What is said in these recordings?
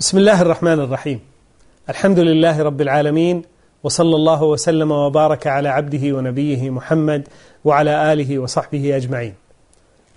بسم الله الرحمن الرحيم. الحمد لله رب العالمين وصلى الله وسلم وبارك على عبده ونبيه محمد وعلى آله وصحبه أجمعين.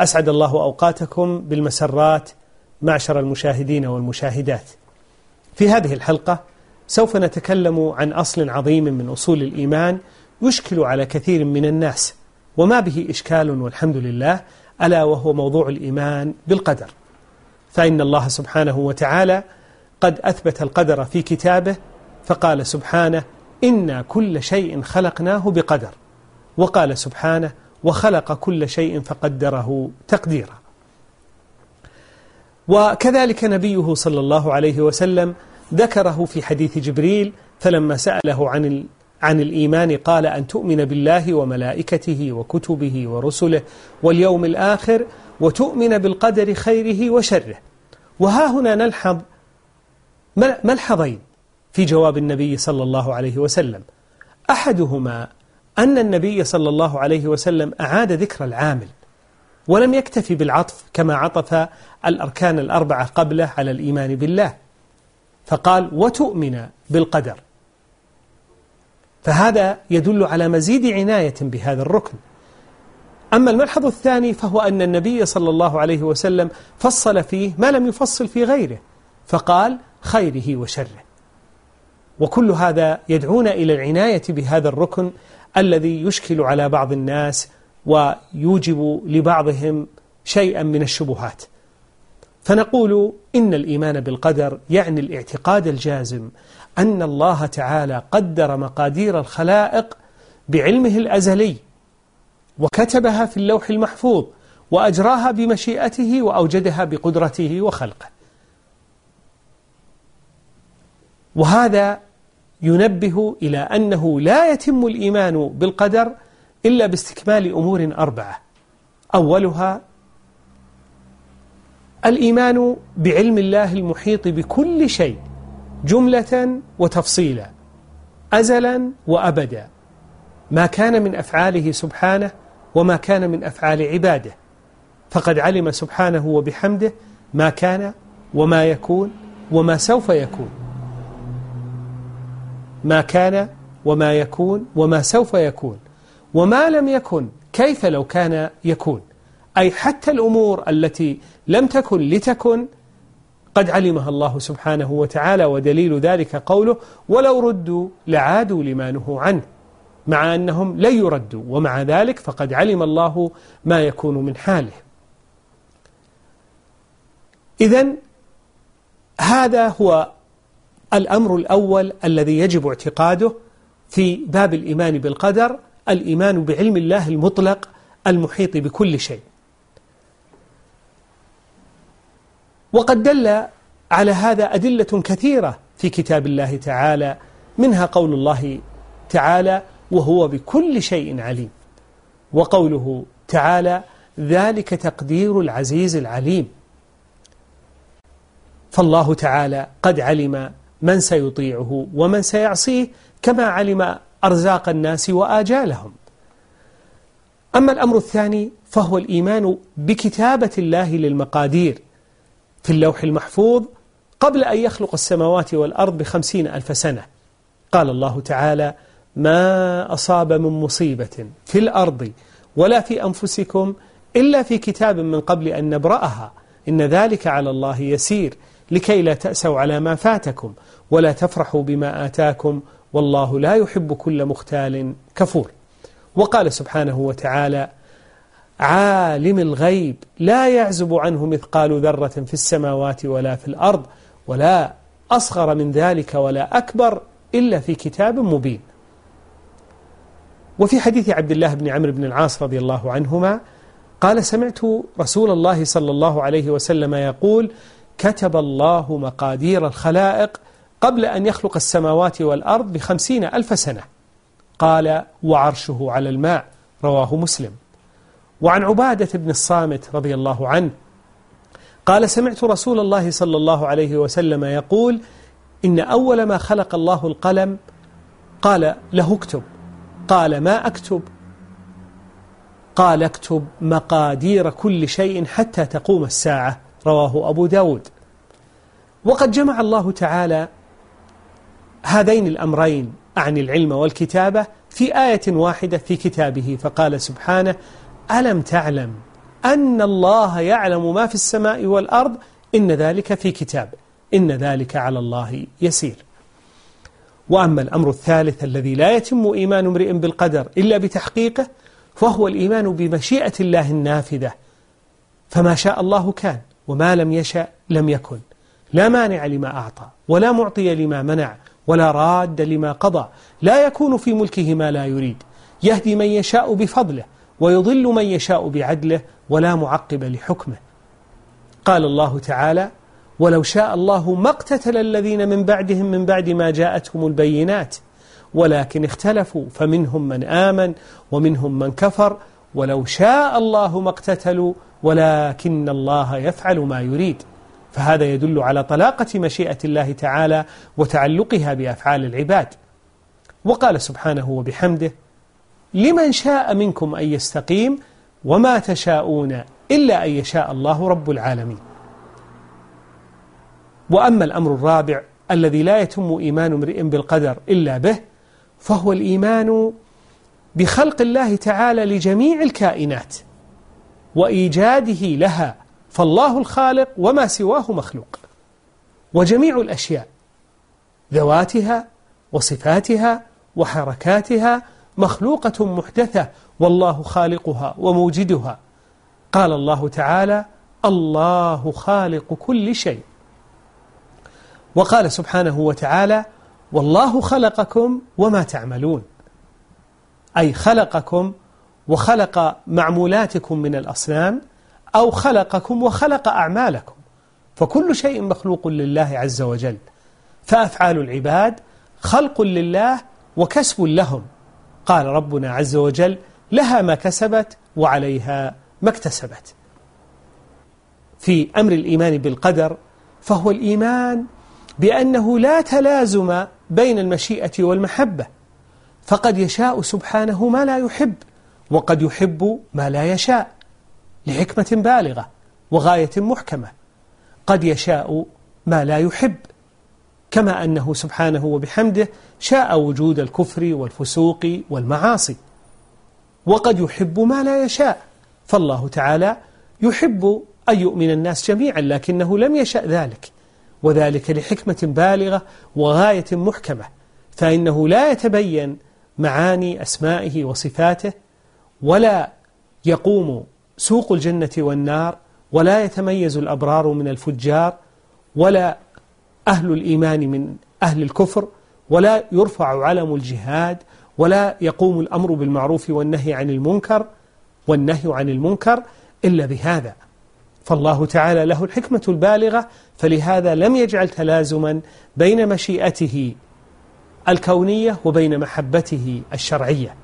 أسعد الله أوقاتكم بالمسرات معشر المشاهدين والمشاهدات. في هذه الحلقة سوف نتكلم عن أصل عظيم من أصول الإيمان يشكل على كثير من الناس وما به إشكال والحمد لله ألا وهو موضوع الإيمان بالقدر. فإن الله سبحانه وتعالى قد أثبت القدر في كتابه فقال سبحانه إنا كل شيء خلقناه بقدر. وقال سبحانه وخلق كل شيء فقدره تقديرا. وكذلك نبيه صلى الله عليه وسلم ذكره في حديث جبريل فلما سأله عن عن الإيمان قال أن تؤمن بالله وملائكته وكتبه ورسله واليوم الآخر وتؤمن بالقدر خيره وشره. وها هنا نلحظ ملحظين في جواب النبي صلى الله عليه وسلم؟ أحدهما أن النبي صلى الله عليه وسلم أعاد ذكر العامل ولم يكتفي بالعطف كما عطف الأركان الأربعة قبله على الإيمان بالله. فقال وتؤمن بالقدر. فهذا يدل على مزيد عناية بهذا الركن. أما الملحظ الثاني فهو أن النبي صلى الله عليه وسلم فصل فيه ما لم يفصل في غيره. فقال خيره وشره. وكل هذا يدعونا إلى العناية بهذا الركن الذي يشكل على بعض الناس ويوجب لبعضهم شيئا من الشبهات. فنقول إن الإيمان بالقدر يعني الاعتقاد الجازم أن الله تعالى قدر مقادير الخلائق بعلمه الأزلي وكتبها في اللوح المحفوظ وأجراها بمشيئته وأوجدها بقدرته وخلقه. وهذا ينبه إلى أنه لا يتم الإيمان بالقدر إلا باستكمال أمور أربعة. أولها الإيمان بعلم الله المحيط بكل شيء جملة وتفصيلا أزلا وأبدا. ما كان من أفعاله سبحانه وما كان من أفعال عباده. فقد علم سبحانه وبحمده ما كان وما يكون وما سوف يكون. ما كان وما يكون وما سوف يكون وما لم يكن كيف لو كان يكون. أي حتى الأمور التي لم تكن لتكن قد علمها الله سبحانه وتعالى ودليل ذلك قوله ولو ردوا لعادوا لما نهوا عنه مع أنهم لن يردوا ومع ذلك فقد علم الله ما يكون من حاله. إذا هذا هو الأمر الأول الذي يجب اعتقاده في باب الإيمان بالقدر الإيمان بعلم الله المطلق المحيط بكل شيء. وقد دل على هذا أدلة كثيرة في كتاب الله تعالى منها قول الله تعالى وهو بكل شيء عليم وقوله تعالى ذلك تقدير العزيز العليم فالله تعالى قد علم من سيطيعه ومن سيعصيه كما علم أرزاق الناس وآجالهم. أما الأمر الثاني فهو الإيمان بكتابة الله للمقادير. في اللوح المحفوظ قبل أن يخلق السماوات والأرض بخمسين ألف سنة قال الله تعالى ما أصاب من مصيبة في الأرض ولا في أنفسكم إلا في كتاب من قبل أن نبرأها إن ذلك على الله يسير لكي لا تأسوا على ما فاتكم ولا تفرحوا بما آتاكم والله لا يحب كل مختال كفور. وقال سبحانه وتعالى عالم الغيب لا يعزب عنه مثقال ذرة في السماوات ولا في الأرض ولا أصغر من ذلك ولا أكبر إلا في كتاب مبين. وفي حديث عبد الله بن عمرو بن العاص رضي الله عنهما قال سمعت رسول الله صلى الله عليه وسلم يقول كتب الله مقادير الخلائق قبل أن يخلق السماوات والأرض بخمسين ألف سنة. قال وعرشه على الماء. رواه مسلم. وعن عبادة بن الصامت رضي الله عنه قال سمعت رسول الله صلى الله عليه وسلم يقول إن أول ما خلق الله القلم قال له اكتب. قال ما أكتب؟ قال اكتب مقادير كل شيء حتى تقوم الساعة. رواه أبو داود. وقد جمع الله تعالى هذين الأمرين عن العلم والكتابة في آية واحدة في كتابه فقال سبحانه ألم تعلم أن الله يعلم ما في السماء والأرض؟ إن ذلك في كتاب. إن ذلك على الله يسير. وأما الأمر الثالث الذي لا يتم إيمان امرئ بالقدر إلا بتحقيقه فهو الإيمان بمشيئة الله النافذة فما شاء الله كان. وما لم يشأ لم يكن. لا مانع لما أعطى ولا معطي لما منع ولا راد لما قضى. لا يكون في ملكه ما لا يريد. يهدي من يشاء بفضله ويضل من يشاء بعدله ولا معقب لحكمه. قال الله تعالى ولو شاء الله ما اقتتل الذين من بعدهم من بعد ما جاءتهم البينات ولكن اختلفوا فمنهم من آمن ومنهم من كفر ولو شاء الله ما اقتتلوا ولكن الله يفعل ما يريد. فهذا يدل على طلاقة مشيئة الله تعالى وتعلقها بأفعال العباد. وقال سبحانه وبحمده لمن شاء منكم أن يستقيم وما تشاءون إلا أن يشاء الله رب العالمين. وأما الأمر الرابع الذي لا يتم إيمان امرئ بالقدر إلا به فهو الإيمان بخلق الله تعالى لجميع الكائنات وإيجاده لها فالله الخالق وما سواه مخلوق وجميع الأشياء ذواتها وصفاتها وحركاتها مخلوقة محدثة والله خالقها وموجدها. قال الله تعالى الله خالق كل شيء وقال سبحانه وتعالى والله خلقكم وما تعملون أي خلقكم وخلق معمولاتكم من الأصنام أو خلقكم وخلق أعمالكم. فكل شيء مخلوق لله عز وجل. فأفعال العباد خلق لله وكسب لهم. قال ربنا عز وجل لها ما كسبت وعليها ما اكتسبت. في أمر الإيمان بالقدر فهو الإيمان بأنه لا تلازم بين المشيئة والمحبة. فقد يشاء سبحانه ما لا يحب وقد يحب ما لا يشاء لحكمة بالغة وغاية محكمة. قد يشاء ما لا يحب كما أنه سبحانه وبحمده شاء وجود الكفر والفسوق والمعاصي. وقد يحب ما لا يشاء فالله تعالى يحب أن يؤمن الناس جميعا لكنه لم يشأ ذلك وذلك لحكمة بالغة وغاية محكمة. فإنه لا يتبين معاني أسمائه وصفاته ولا يقوم سوق الجنة والنار ولا يتميز الأبرار من الفجار ولا أهل الإيمان من أهل الكفر ولا يرفع علم الجهاد ولا يقوم الأمر بالمعروف والنهي عن المنكر والنهي عن المنكر إلا بهذا. فالله تعالى له الحكمة البالغة فلهذا لم يجعل تلازما بين مشيئته الكونية وبين محبته الشرعية.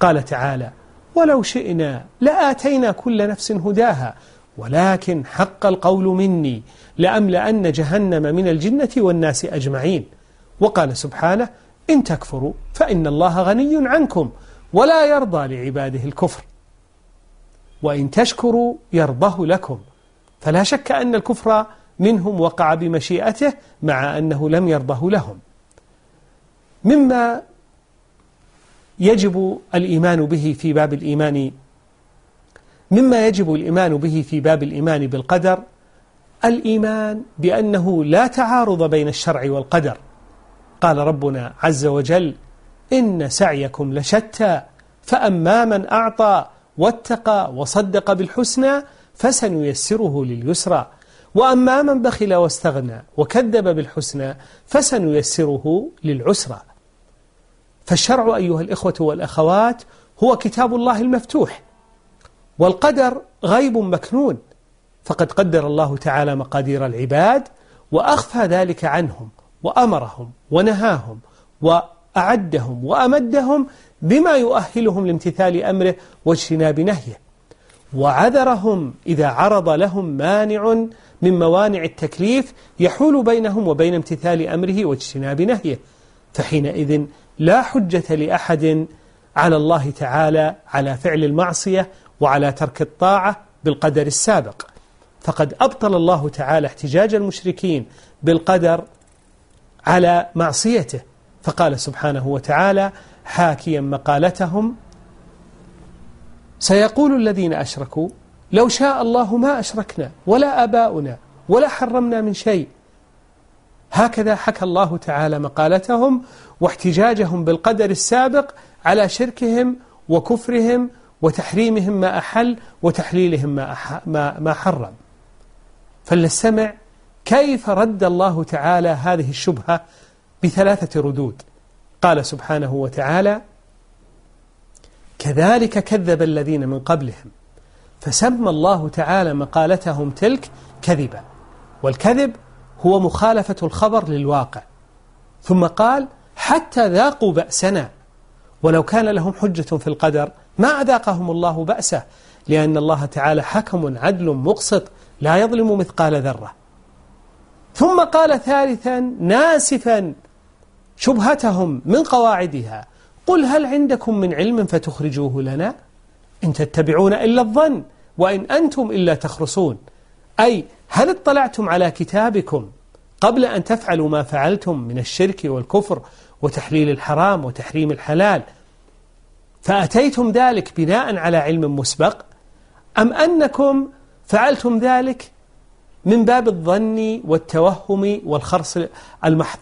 قال تعالى ولو شئنا لآتينا كل نفس هداها ولكن حق القول مني لأملأن جهنم من الجنة والناس أجمعين. وقال سبحانه إن تكفروا فإن الله غني عنكم ولا يرضى لعباده الكفر. وإن تشكروا يرضه لكم. فلا شك أن الكفر منهم وقع بمشيئته مع أنه لم يرضه لهم. مما يجب الإيمان به في باب الإيمان مما يجب الإيمان به في باب الإيمان بالقدر الإيمان بأنه لا تعارض بين الشرع والقدر. قال ربنا عز وجل إن سعيكم لشتى فأما من أعطى واتقى وصدق بالحسنى فسنيسره لليسرى وأما من بخل واستغنى وكذب بالحسنى فسنيسره للعسرى. فالشرع أيها الإخوة والأخوات هو كتاب الله المفتوح والقدر غيب مكنون فقد قدر الله تعالى مقادير العباد وأخفى ذلك عنهم وأمرهم ونهاهم وأعدهم وأمدهم بما يؤهلهم لامتثال أمره واجتناب نهيه. وعذرهم إذا عرض لهم مانع من موانع التكليف يحول بينهم وبين امتثال أمره واجتناب نهيه. فحينئذ لا حجة لأحد على الله تعالى على فعل المعصية وعلى ترك الطاعة بالقدر السابق. فقد أبطل الله تعالى احتجاج المشركين بالقدر على معصيته. فقال سبحانه وتعالى حاكيا مقالتهم. سيقول الذين أشركوا لو شاء الله ما أشركنا ولا آباؤنا ولا حرمنا من شيء. هكذا حكى الله تعالى مقالتهم واحتجاجهم بالقدر السابق على شركهم وكفرهم وتحريمهم ما أحل وتحليلهم ما, ما, حرم. فلنستمع كيف رد الله تعالى هذه الشبهة بثلاثة ردود؟ قال سبحانه وتعالى كذلك كذب الذين من قبلهم فسمى الله تعالى مقالتهم تلك كذبا والكذب هو مخالفة الخبر للواقع. ثم قال حتى ذاقوا بأسنا. ولو كان لهم حجة في القدر ما أذاقهم الله بأسه لأن الله تعالى حكم عدل مقسط لا يظلم مثقال ذرة. ثم قال ثالثا ناسفا شبهتهم من قواعدها. قل هل عندكم من علم فتخرجوه لنا؟ إن تتبعون إلا الظن وإن أنتم إلا تخرصون. أي هل اطلعتم على كتابكم قبل أن تفعلوا ما فعلتم من الشرك والكفر وتحليل الحرام وتحريم الحلال فأتيتم ذلك بناء على علم مسبق؟ أم أنكم فعلتم ذلك من باب الظن والتوهم والخرص المحض؟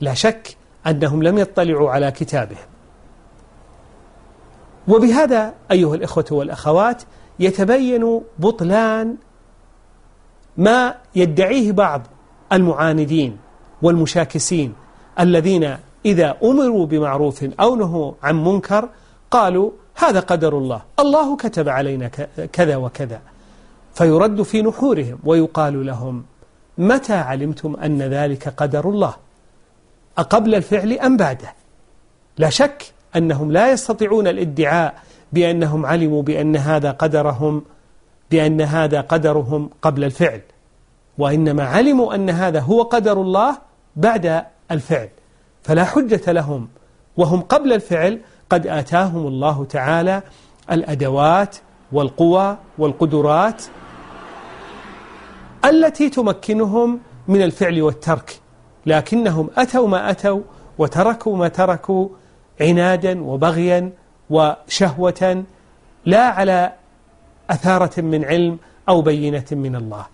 لا شك أنهم لم يطلعوا على كتابهم. وبهذا أيها الإخوة والأخوات يتبين بطلان ما يدعيه بعض المعاندين والمشاكسين الذين إذا أمروا بمعروف أو نهوا عن منكر قالوا هذا قدر الله الله كتب علينا كذا وكذا. فيرد في نحورهم ويقال لهم متى علمتم أن ذلك قدر الله؟ أقبل الفعل أم بعده؟ لا شك أنهم لا يستطيعون الادعاء بأنهم علموا بأن هذا قدرهم بأن هذا قدرهم قبل الفعل وإنما علموا أن هذا هو قدر الله بعد الفعل فلا حجة لهم وهم قبل الفعل قد آتاهم الله تعالى الأدوات والقوى والقدرات التي تمكنهم من الفعل والترك لكنهم أتوا ما أتوا وتركوا ما تركوا عنادا وبغيا وشهوة لا على أثارة من علم أو بينة من الله.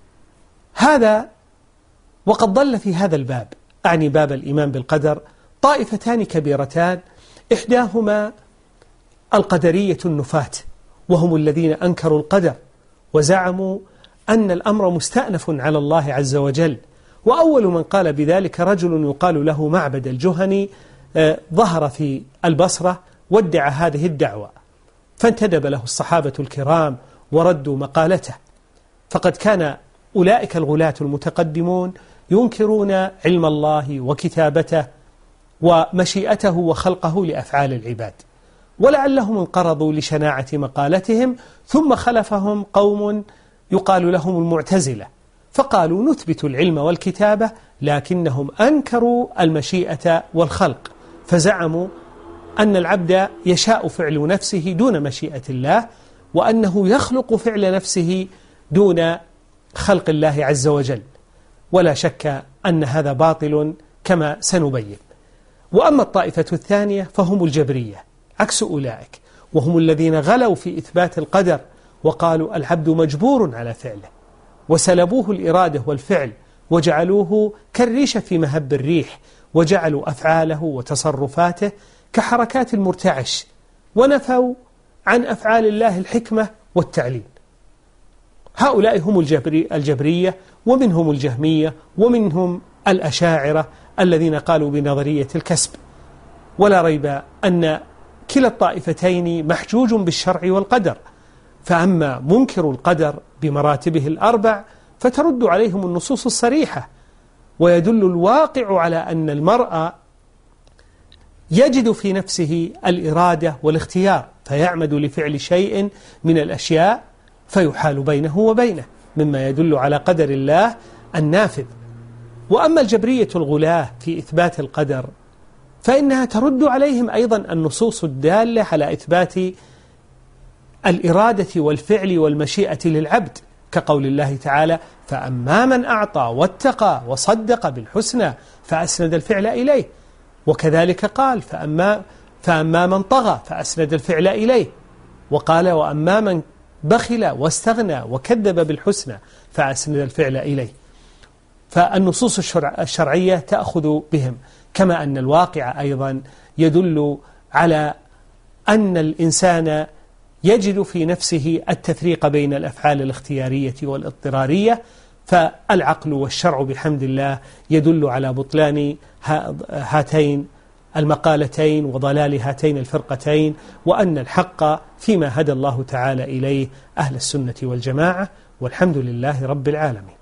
هذا وقد ضل في هذا الباب. أعني باب الإيمان بالقدر. طائفتان كبيرتان إحداهما القدرية النفاة وهم الذين أنكروا القدر وزعموا أن الأمر مستأنف على الله عز وجل. وأول من قال بذلك رجل يقال له معبد الجهني آه، ظهر في البصرة وادعى هذه الدعوة. فانتدب له الصحابة الكرام وردوا مقالته. فقد كان أولئك الغلاة المتقدمون ينكرون علم الله وكتابته ومشيئته وخلقه لأفعال العباد. ولعلهم انقرضوا لشناعة مقالتهم ثم خلفهم قوم يقال لهم المعتزلة. فقالوا نثبت العلم والكتابة لكنهم أنكروا المشيئة والخلق. فزعموا أن العبد يشاء فعل نفسه دون مشيئة الله وأنه يخلق فعل نفسه دون خلق الله عز وجل. ولا شك أن هذا باطل كما سنبين. وأما الطائفة الثانية فهم الجبرية عكس أولئك وهم الذين غلوا في إثبات القدر وقالوا العبد مجبور على فعله. وسلبوه الإرادة والفعل وجعلوه كالريشة في مهب الريح وجعلوا أفعاله وتصرفاته كحركات المرتعش ونفوا عن أفعال الله الحكمة والتعليل. هؤلاء هم الجبري الجبرية ومنهم الجهمية ومنهم الأشاعرة الذين قالوا بنظرية الكسب. ولا ريب أن كلا الطائفتين محجوج بالشرع والقدر. فأما منكر القدر بمراتبه الأربع فترد عليهم النصوص الصريحة. ويدل الواقع على أن المرأة يجد في نفسه الإرادة والاختيار. فيعمد لفعل شيء من الأشياء فيحال بينه وبينه مما يدل على قدر الله النافذ. وأما الجبرية الغلاة في إثبات القدر فإنها ترد عليهم أيضا النصوص الدالة على إثبات الإرادة والفعل والمشيئة للعبد كقول الله تعالى فأما من أعطى واتقى وصدق بالحسنى فأسند الفعل إليه وكذلك قال فأما, فأما من طغى فأسند الفعل إليه. وقال وأما من بخل واستغنى وكذب بالحسنى فأسند الفعل إليه. فالنصوص الشرعية تأخذ بهم كما أن الواقع أيضا يدل على أن الإنسان يجد في نفسه التفريق بين الأفعال الاختيارية والاضطرارية. فالعقل والشرع بحمد الله يدل على بطلان هاتين المقالتين وضلال هاتين الفرقتين وأن الحق فيما هدى الله تعالى إليه أهل السنة والجماعة والحمد لله رب العالمين.